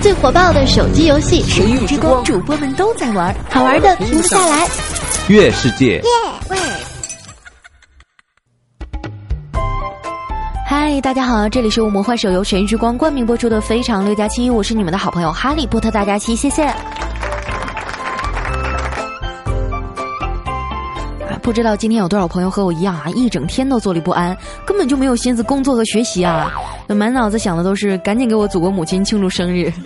最火爆的手机游戏《神域之光》，主播们都在玩，好玩的停不下来。月世界，嗨，大家好，这里是魔幻手游《神域之光》冠名播出的《非常六加七》，我是你们的好朋友哈利波特大家七，谢谢。不知道今天有多少朋友和我一样啊，一整天都坐立不安，根本就没有心思工作和学习啊，满脑子想的都是赶紧给我祖国母亲庆祝生日。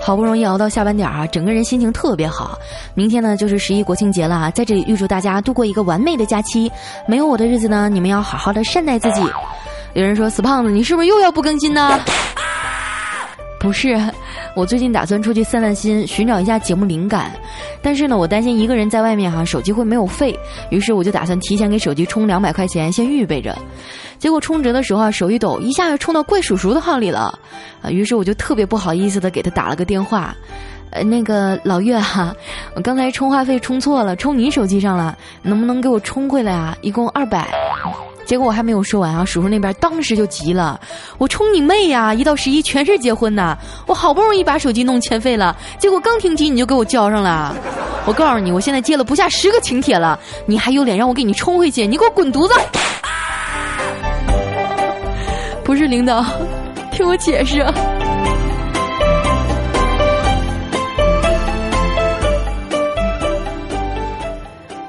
好不容易熬到下班点儿啊，整个人心情特别好。明天呢就是十一国庆节了，在这里预祝大家度过一个完美的假期。没有我的日子呢，你们要好好的善待自己。有人说死胖子，你是不是又要不更新呢？不是。我最近打算出去散散心，寻找一下节目灵感，但是呢，我担心一个人在外面哈，手机会没有费，于是我就打算提前给手机充两百块钱，先预备着。结果充值的时候啊，手一抖，一下就充到怪叔叔的号里了，啊，于是我就特别不好意思的给他打了个电话，呃，那个老岳哈，我刚才充话费充错了，充你手机上了，能不能给我充回来啊？一共二百。结果我还没有说完啊，叔叔那边当时就急了，我冲你妹呀！一到十一全是结婚的，我好不容易把手机弄欠费了，结果刚停机你就给我交上了。我告诉你，我现在接了不下十个请帖了，你还有脸让我给你充回去？你给我滚犊子！不是领导，听我解释。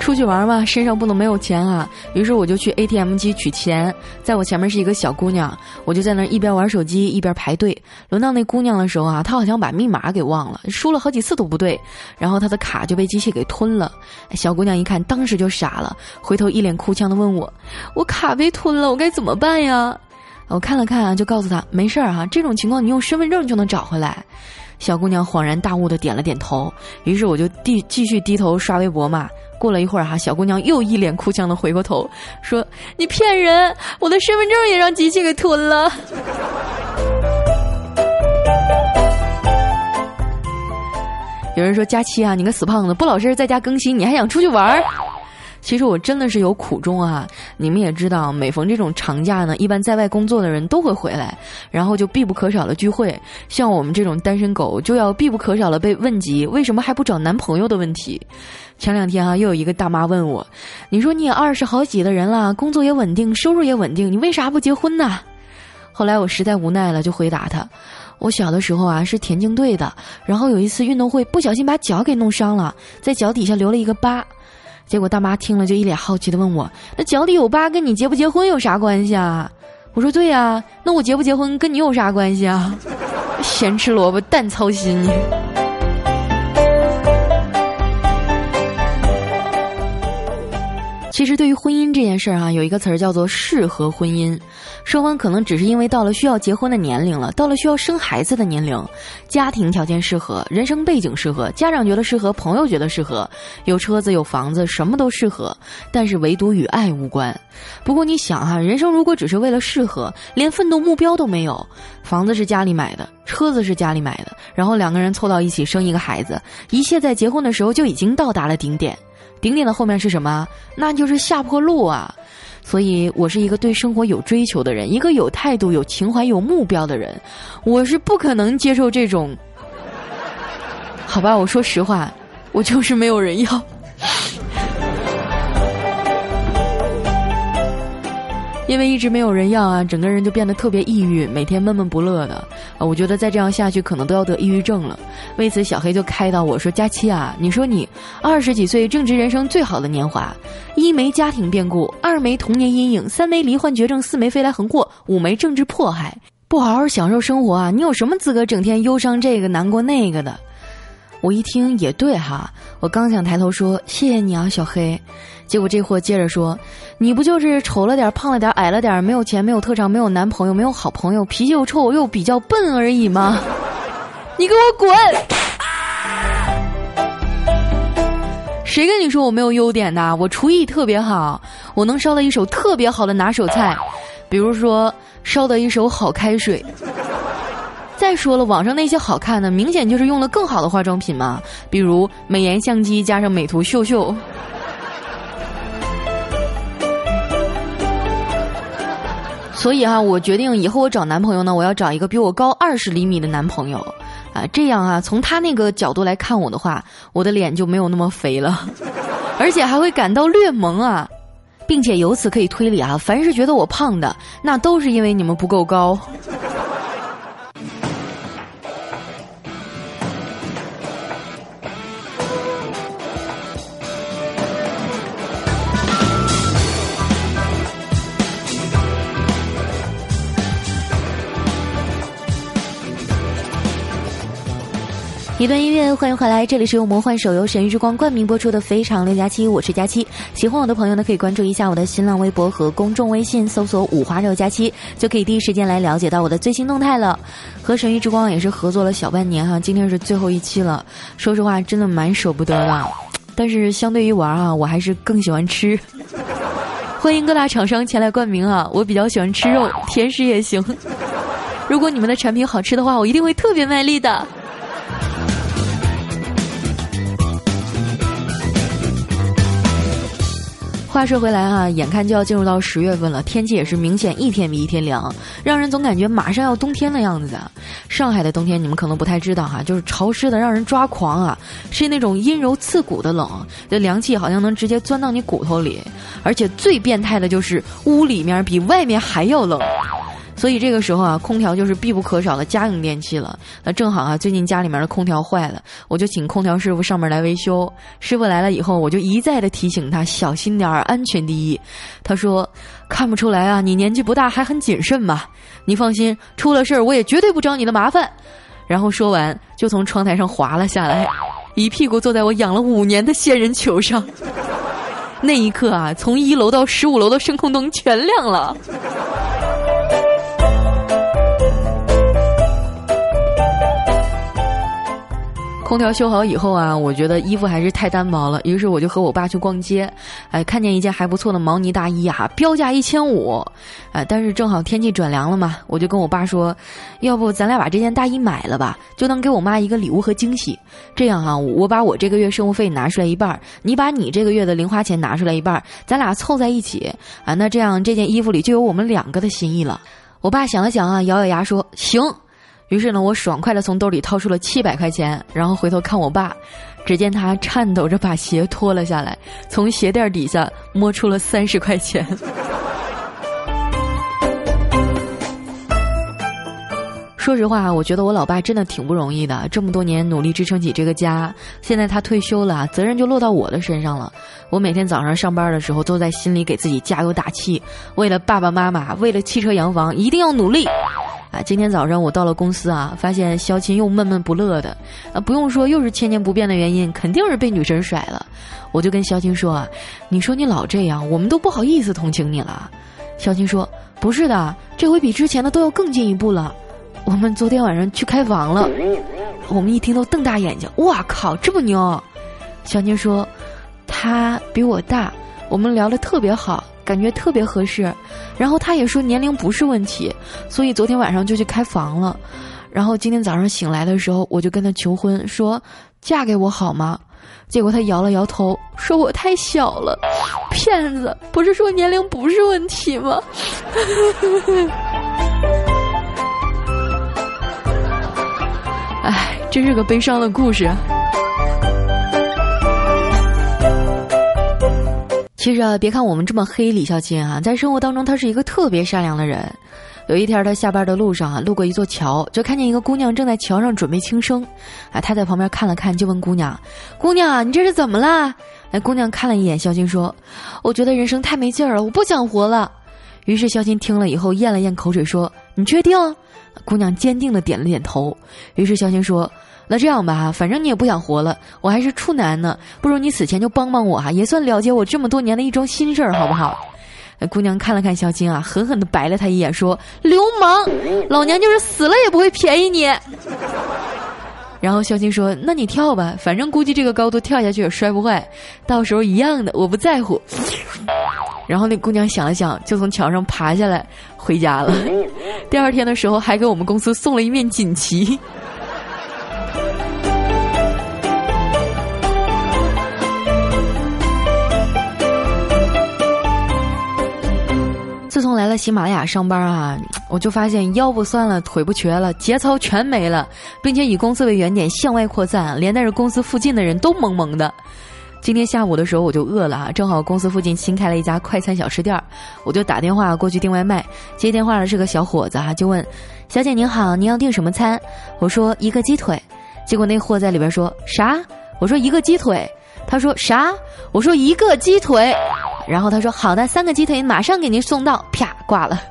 出去玩嘛，身上不能没有钱啊！于是我就去 ATM 机取钱，在我前面是一个小姑娘，我就在那一边玩手机一边排队。轮到那姑娘的时候啊，她好像把密码给忘了，输了好几次都不对，然后她的卡就被机器给吞了。小姑娘一看，当时就傻了，回头一脸哭腔的问我：“我卡被吞了，我该怎么办呀？”我看了看啊，就告诉她：“没事儿哈，这种情况你用身份证就能找回来。”小姑娘恍然大悟的点了点头。于是我就低继续低头刷微博嘛。过了一会儿哈，小姑娘又一脸哭腔的回过头，说：“你骗人，我的身份证也让机器给吞了。”有人说：“佳期啊，你个死胖子，不老实在家更新，你还想出去玩？”其实我真的是有苦衷啊！你们也知道，每逢这种长假呢，一般在外工作的人都会回来，然后就必不可少的聚会。像我们这种单身狗，就要必不可少的被问及为什么还不找男朋友的问题。前两天啊，又有一个大妈问我：“你说你也二十好几的人了，工作也稳定，收入也稳定，你为啥不结婚呢？”后来我实在无奈了，就回答她：“我小的时候啊是田径队的，然后有一次运动会不小心把脚给弄伤了，在脚底下留了一个疤。”结果大妈听了就一脸好奇的问我：“那脚底有疤跟你结不结婚有啥关系啊？”我说：“对呀，那我结不结婚跟你有啥关系啊？咸吃萝卜淡操心。”其实，对于婚姻这件事儿啊，有一个词儿叫做“适合婚姻”。双方可能只是因为到了需要结婚的年龄了，到了需要生孩子的年龄，家庭条件适合，人生背景适合，家长觉得适合，朋友觉得适合，有车子有房子，什么都适合，但是唯独与爱无关。不过你想哈，人生如果只是为了适合，连奋斗目标都没有，房子是家里买的，车子是家里买的，然后两个人凑到一起生一个孩子，一切在结婚的时候就已经到达了顶点。顶点的后面是什么？那就是下坡路啊！所以我是一个对生活有追求的人，一个有态度、有情怀、有目标的人，我是不可能接受这种。好吧，我说实话，我就是没有人要。因为一直没有人要啊，整个人就变得特别抑郁，每天闷闷不乐的啊。我觉得再这样下去，可能都要得抑郁症了。为此，小黑就开导我说：“佳期啊，你说你二十几岁正值人生最好的年华，一没家庭变故，二没童年阴影，三没罹患绝症，四没飞来横祸，五没政治迫害，不好好享受生活啊！你有什么资格整天忧伤这个难过那个的？”我一听也对哈，我刚想抬头说谢谢你啊，小黑，结果这货接着说，你不就是丑了点、胖了点、矮了点、没有钱、没有特长、没有男朋友、没有好朋友、脾气又臭又比较笨而已吗？你给我滚！谁跟你说我没有优点的？我厨艺特别好，我能烧的一手特别好的拿手菜，比如说烧的一手好开水。再说了，网上那些好看的，明显就是用了更好的化妆品嘛，比如美颜相机加上美图秀秀。所以哈，我决定以后我找男朋友呢，我要找一个比我高二十厘米的男朋友，啊，这样啊，从他那个角度来看我的话，我的脸就没有那么肥了，而且还会感到略萌啊，并且由此可以推理啊，凡是觉得我胖的，那都是因为你们不够高。一段音乐，欢迎回来，这里是由魔幻手游《神域之光》冠名播出的《非常六加七》，我是佳期。喜欢我的朋友呢，可以关注一下我的新浪微博和公众微信，搜索“五花肉佳期”，就可以第一时间来了解到我的最新动态了。和《神域之光》也是合作了小半年哈，今天是最后一期了。说实话，真的蛮舍不得的，但是相对于玩啊，我还是更喜欢吃。欢迎各大厂商前来冠名啊，我比较喜欢吃肉，甜食也行。如果你们的产品好吃的话，我一定会特别卖力的。话说回来啊，眼看就要进入到十月份了，天气也是明显一天比一天凉，让人总感觉马上要冬天的样子。上海的冬天你们可能不太知道哈，就是潮湿的让人抓狂啊，是那种阴柔刺骨的冷，这凉气好像能直接钻到你骨头里，而且最变态的就是屋里面比外面还要冷。所以这个时候啊，空调就是必不可少的家用电器了。那正好啊，最近家里面的空调坏了，我就请空调师傅上门来维修。师傅来了以后，我就一再的提醒他小心点儿，安全第一。他说：“看不出来啊，你年纪不大，还很谨慎嘛？你放心，出了事儿我也绝对不找你的麻烦。”然后说完，就从窗台上滑了下来，一屁股坐在我养了五年的仙人球上。那一刻啊，从一楼到十五楼的声控灯全亮了。空调修好以后啊，我觉得衣服还是太单薄了，于是我就和我爸去逛街，哎，看见一件还不错的毛呢大衣啊，标价一千五，哎，但是正好天气转凉了嘛，我就跟我爸说，要不咱俩把这件大衣买了吧，就能给我妈一个礼物和惊喜。这样啊，我把我这个月生活费拿出来一半，你把你这个月的零花钱拿出来一半，咱俩凑在一起啊，那这样这件衣服里就有我们两个的心意了。我爸想了想啊，咬咬牙说行。于是呢，我爽快的从兜里掏出了七百块钱，然后回头看我爸，只见他颤抖着把鞋脱了下来，从鞋垫底下摸出了三十块钱。说实话，我觉得我老爸真的挺不容易的，这么多年努力支撑起这个家，现在他退休了，责任就落到我的身上了。我每天早上上班的时候，都在心里给自己加油打气，为了爸爸妈妈，为了汽车洋房，一定要努力。啊，今天早上我到了公司啊，发现肖琴又闷闷不乐的，啊，不用说，又是千年不变的原因，肯定是被女神甩了。我就跟肖琴说啊，你说你老这样，我们都不好意思同情你了。肖琴说，不是的，这回比之前的都要更进一步了。我们昨天晚上去开房了，我们一听都瞪大眼睛，哇靠，这么牛！小琴说，他比我大，我们聊得特别好。感觉特别合适，然后他也说年龄不是问题，所以昨天晚上就去开房了。然后今天早上醒来的时候，我就跟他求婚，说嫁给我好吗？结果他摇了摇头，说我太小了。骗子，不是说年龄不是问题吗？哎，真是个悲伤的故事。其实啊，别看我们这么黑李孝钦啊，在生活当中他是一个特别善良的人。有一天他下班的路上啊，路过一座桥，就看见一个姑娘正在桥上准备轻生。啊，他在旁边看了看，就问姑娘：“姑娘，你这是怎么了？”哎，姑娘看了一眼孝钦，说：“我觉得人生太没劲儿了，我不想活了。”于是孝钦听了以后咽了咽口水，说：“你确定？”姑娘坚定的点了点头。于是孝钦说。那这样吧，反正你也不想活了，我还是处男呢，不如你死前就帮帮我哈，也算了解我这么多年的一桩心事儿，好不好？姑娘看了看肖金啊，狠狠的白了他一眼，说：“流氓，老娘就是死了也不会便宜你。”然后肖金说：“那你跳吧，反正估计这个高度跳下去也摔不坏，到时候一样的，我不在乎。”然后那姑娘想了想，就从桥上爬下来回家了。第二天的时候，还给我们公司送了一面锦旗。自从来了喜马拉雅上班啊，我就发现腰不酸了，腿不瘸了，节操全没了，并且以公司为原点向外扩散，连带着公司附近的人都萌萌的。今天下午的时候我就饿了啊，正好公司附近新开了一家快餐小吃店，我就打电话过去订外卖。接电话的是个小伙子哈，就问：“小姐您好，您要订什么餐？”我说：“一个鸡腿。”结果那货在里边说：“啥？”我说：“一个鸡腿。”他说：“啥？”我说：“一个鸡腿。”然后他说：“好的，三个鸡腿马上给您送到。”啪，挂了。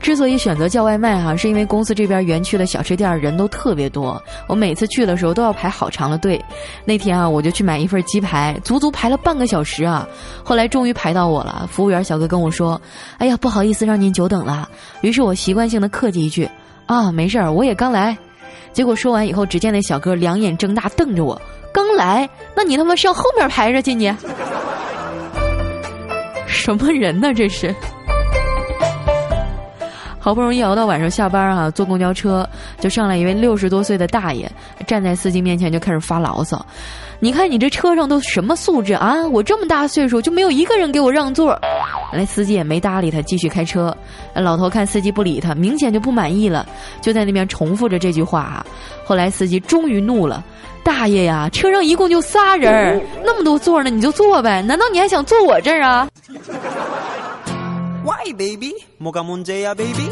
之所以选择叫外卖哈，是因为公司这边园区的小吃店人都特别多，我每次去的时候都要排好长的队。那天啊，我就去买一份鸡排，足足排了半个小时啊。后来终于排到我了，服务员小哥跟我说：“哎呀，不好意思让您久等了。”于是我习惯性的客气一句：“啊，没事儿，我也刚来。”结果说完以后，只见那小哥两眼睁大瞪着我。刚来，那你他妈上后面排着去你？什么人呢？这是？好不容易熬到晚上下班啊，坐公交车就上来一位六十多岁的大爷，站在司机面前就开始发牢骚：“你看你这车上都什么素质啊？我这么大岁数就没有一个人给我让座。”那司机也没搭理他继续开车。老头看司机不理他明显就不满意了就在那边重复着这句话啊。后来司机终于怒了大爷呀车上一共就仨人那么多座呢你就坐呗难道你还想坐我这儿啊？Why baby 莫干蒙 j 啊 baby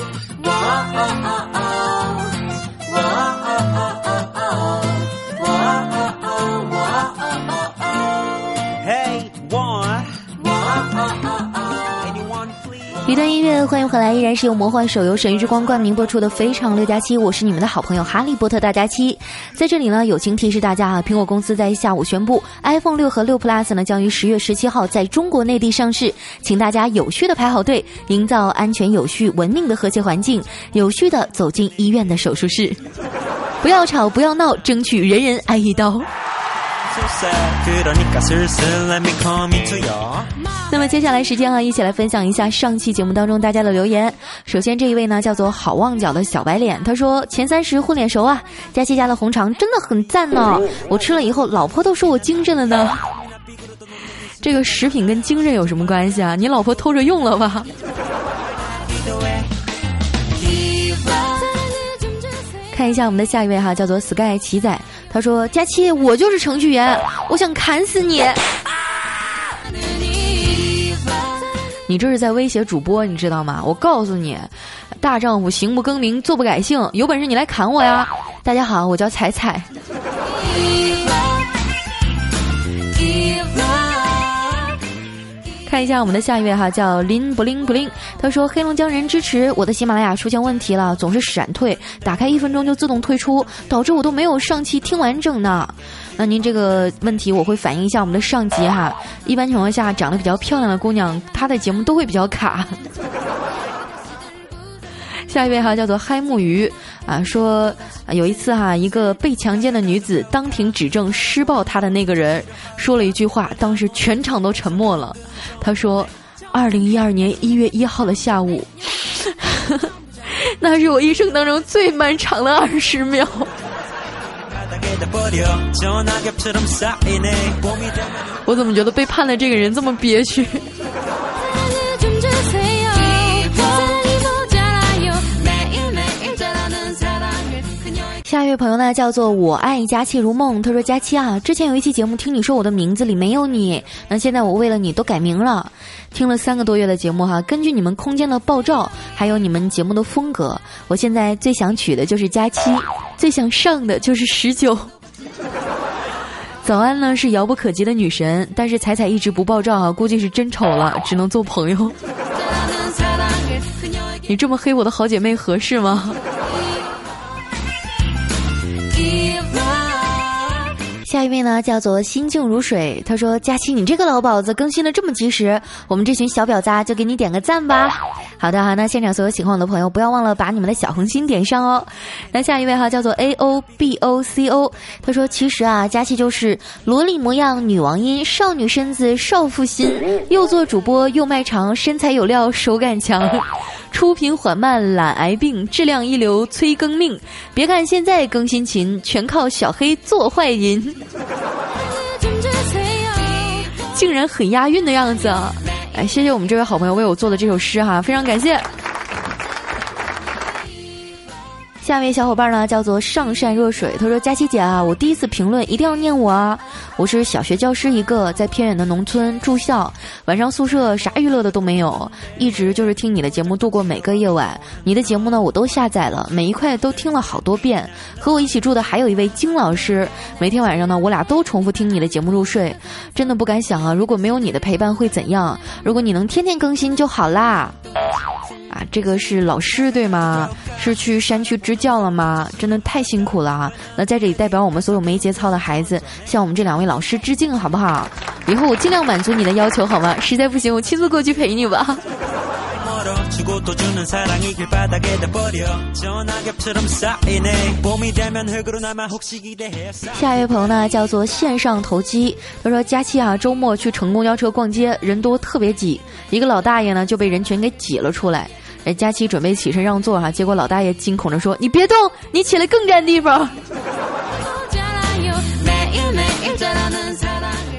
一段音乐，欢迎回来，依然是由魔幻手游《神域之光》冠名播出的《非常六加七》，我是你们的好朋友哈利波特大家七。在这里呢，友情提示大家啊，苹果公司在下午宣布，iPhone 六和六 Plus 呢将于十月十七号在中国内地上市，请大家有序的排好队，营造安全、有序、文明的和谐环境，有序的走进医院的手术室，不要吵，不要闹，争取人人挨一刀。那么接下来时间啊，一起来分享一下上期节目当中大家的留言。首先这一位呢叫做好望角的小白脸，他说前三十混脸熟啊，佳琪家的红肠真的很赞呢，我吃了以后老婆都说我精神了呢。这个食品跟精神有什么关系啊？你老婆偷着用了吧？看一下我们的下一位哈，叫做 Sky 奇仔。他说：“佳期，我就是程序员，我想砍死你！你这是在威胁主播，你知道吗？我告诉你，大丈夫行不更名，坐不改姓，有本事你来砍我呀！大家好，我叫彩彩。”看一下我们的下一位哈，叫林不灵不灵。他说：“黑龙江人支持我的喜马拉雅出现问题了，总是闪退，打开一分钟就自动退出，导致我都没有上期听完整呢。那您这个问题我会反映一下我们的上级哈。一般情况下，长得比较漂亮的姑娘，她的节目都会比较卡。下一位哈，叫做嗨木鱼。”啊，说有一次哈，一个被强奸的女子当庭指证施暴她的那个人说了一句话，当时全场都沉默了。他说：“二零一二年一月一号的下午，那是我一生当中最漫长的二十秒。”我怎么觉得被判的这个人这么憋屈？位朋友呢，叫做我爱佳期如梦。他说：“佳期啊，之前有一期节目听你说我的名字里没有你，那现在我为了你都改名了。听了三个多月的节目哈，根据你们空间的爆照，还有你们节目的风格，我现在最想取的就是佳期，最想上的就是十九。早安呢是遥不可及的女神，但是彩彩一直不爆照啊，估计是真丑了，只能做朋友。你这么黑我的好姐妹合适吗？”下一位呢，叫做心静如水。他说：“佳期，你这个老鸨子更新的这么及时，我们这群小婊子就给你点个赞吧。”好的哈，那现场所有喜欢我的朋友，不要忘了把你们的小红心点上哦。那下一位哈，叫做 A O B O C O。他说：“其实啊，佳期就是萝莉模样，女王音，少女身子，少妇心，又做主播又卖唱，身材有料，手感强。”出品缓慢，懒癌病，质量一流，催更命。别看现在更新勤，全靠小黑做坏人。竟然很押韵的样子。哎，谢谢我们这位好朋友为我做的这首诗哈，非常感谢。下一位小伙伴呢，叫做上善若水。他说：“佳琪姐啊，我第一次评论一定要念我啊！我是小学教师一个，在偏远的农村住校，晚上宿舍啥娱乐的都没有，一直就是听你的节目度过每个夜晚。你的节目呢，我都下载了，每一块都听了好多遍。和我一起住的还有一位金老师，每天晚上呢，我俩都重复听你的节目入睡。真的不敢想啊，如果没有你的陪伴会怎样？如果你能天天更新就好啦。”啊，这个是老师对吗？是去山区支教了吗？真的太辛苦了啊！那在这里代表我们所有没节操的孩子，向我们这两位老师致敬，好不好？以后我尽量满足你的要求，好吗？实在不行，我亲自过去陪你吧。下一位朋友呢，叫做线上投机。他说：“佳期啊，周末去乘公交车逛街，人多特别挤，一个老大爷呢就被人群给挤了出来。哎，佳琪准备起身让座哈，结果老大爷惊恐着说：‘你别动，你起来更占地方。’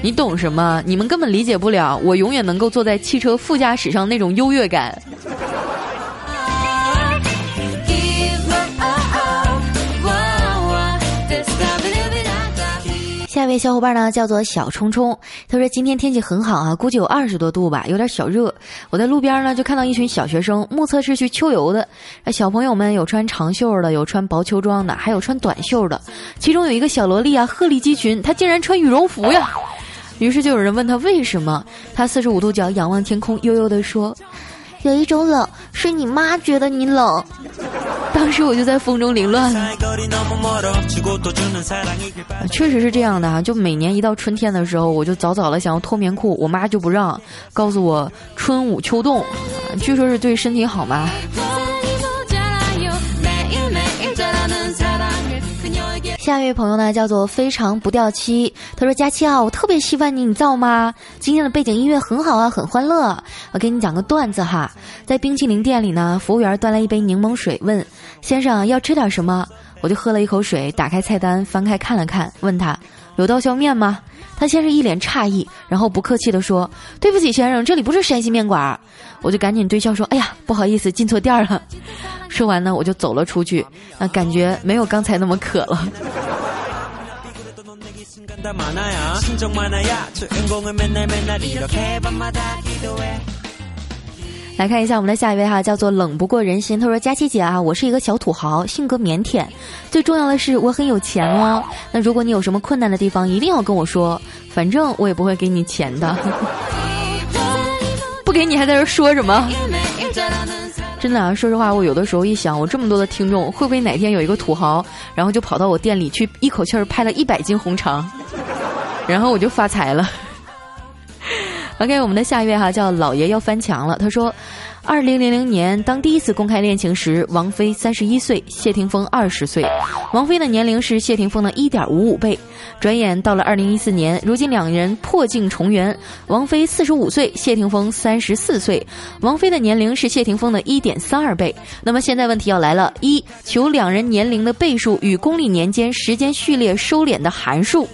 你懂什么？你们根本理解不了，我永远能够坐在汽车副驾驶上那种优越感。”一位小伙伴呢，叫做小冲冲。他说：“今天天气很好啊，估计有二十多度吧，有点小热。我在路边呢，就看到一群小学生，目测是去秋游的。小朋友们有穿长袖的，有穿薄秋装的，还有穿短袖的。其中有一个小萝莉啊，鹤立鸡群，她竟然穿羽绒服呀！于是就有人问他为什么？他四十五度角仰望天空，悠悠地说。”有一种冷，是你妈觉得你冷。当时我就在风中凌乱了。确实是这样的啊，就每年一到春天的时候，我就早早的想要脱棉裤，我妈就不让，告诉我春捂秋冻，据说是对身体好嘛。下一位朋友呢，叫做非常不掉漆。他说：“佳期啊，我特别喜欢你，你造吗？今天的背景音乐很好啊，很欢乐。我给你讲个段子哈，在冰淇淋店里呢，服务员端来一杯柠檬水，问先生要吃点什么？我就喝了一口水，打开菜单，翻开看了看，问他有刀削面吗？他先是一脸诧异，然后不客气地说：对不起，先生，这里不是山西面馆。我就赶紧对笑说：哎呀，不好意思，进错店了。说完呢，我就走了出去，啊，感觉没有刚才那么渴了。来看一下我们的下一位哈，叫做冷不过人心。他说：“佳琪姐啊，我是一个小土豪，性格腼腆，最重要的是我很有钱哦。那如果你有什么困难的地方，一定要跟我说，反正我也不会给你钱的。不给你还在这说什么？真的啊，说实话，我有的时候一想，我这么多的听众，会不会哪天有一个土豪，然后就跑到我店里去，一口气儿拍了一百斤红肠，然后我就发财了。” OK，我们的下一位哈叫老爷要翻墙了。他说，二零零零年当第一次公开恋情时，王菲三十一岁，谢霆锋二十岁，王菲的年龄是谢霆锋的一点五五倍。转眼到了二零一四年，如今两人破镜重圆，王菲四十五岁，谢霆锋三十四岁，王菲的年龄是谢霆锋的一点三二倍。那么现在问题要来了：一，求两人年龄的倍数与公历年间时间序列收敛的函数；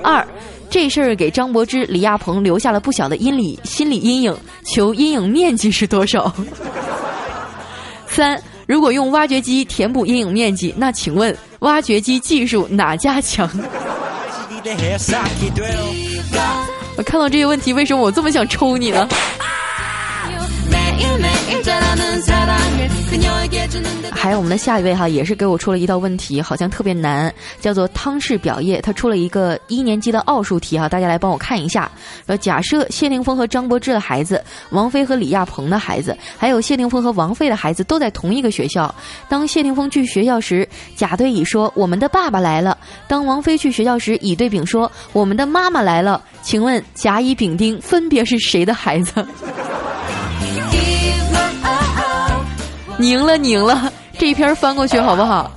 二。这事儿给张柏芝、李亚鹏留下了不小的阴理心理阴影，求阴影面积是多少？三，如果用挖掘机填补阴影面积，那请问挖掘机技术哪家强？我看到这些问题，为什么我这么想抽你呢？还有我们的下一位哈，也是给我出了一道问题，好像特别难，叫做汤氏表业。他出了一个一年级的奥数题哈，大家来帮我看一下。呃，假设谢霆锋和张柏芝的孩子，王菲和李亚鹏的孩子，还有谢霆锋和王菲的孩子都在同一个学校。当谢霆锋去学校时，甲对乙说：“我们的爸爸来了。”当王菲去学校时，乙对丙说：“我们的妈妈来了。”请问甲、乙、丙、丁分别是谁的孩子？拧了，拧了！这一篇翻过去好不好？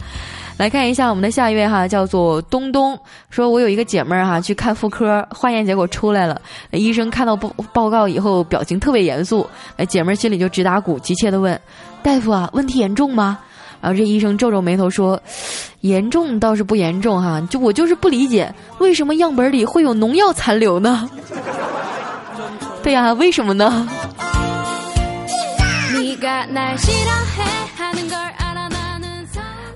来看一下我们的下一位哈，叫做东东，说我有一个姐妹儿哈，去看妇科，化验结果出来了，医生看到报报告以后，表情特别严肃，哎，姐妹儿心里就直打鼓，急切的问大夫啊，问题严重吗？然后这医生皱皱眉头说，严重倒是不严重哈，就我就是不理解，为什么样本里会有农药残留呢？对呀、为什么呢？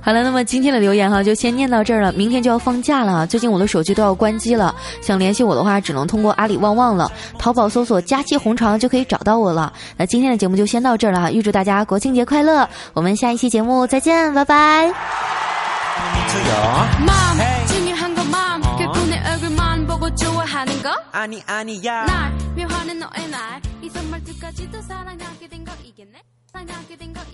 好了，那么今天的留言哈就先念到这儿了，明天就要放假了，最近我的手机都要关机了，想联系我的话只能通过阿里旺旺了，淘宝搜索“佳期红肠”就可以找到我了。那今天的节目就先到这儿了，预祝大家国庆节快乐，我们下一期节目再见，拜拜。미 i'm not giving up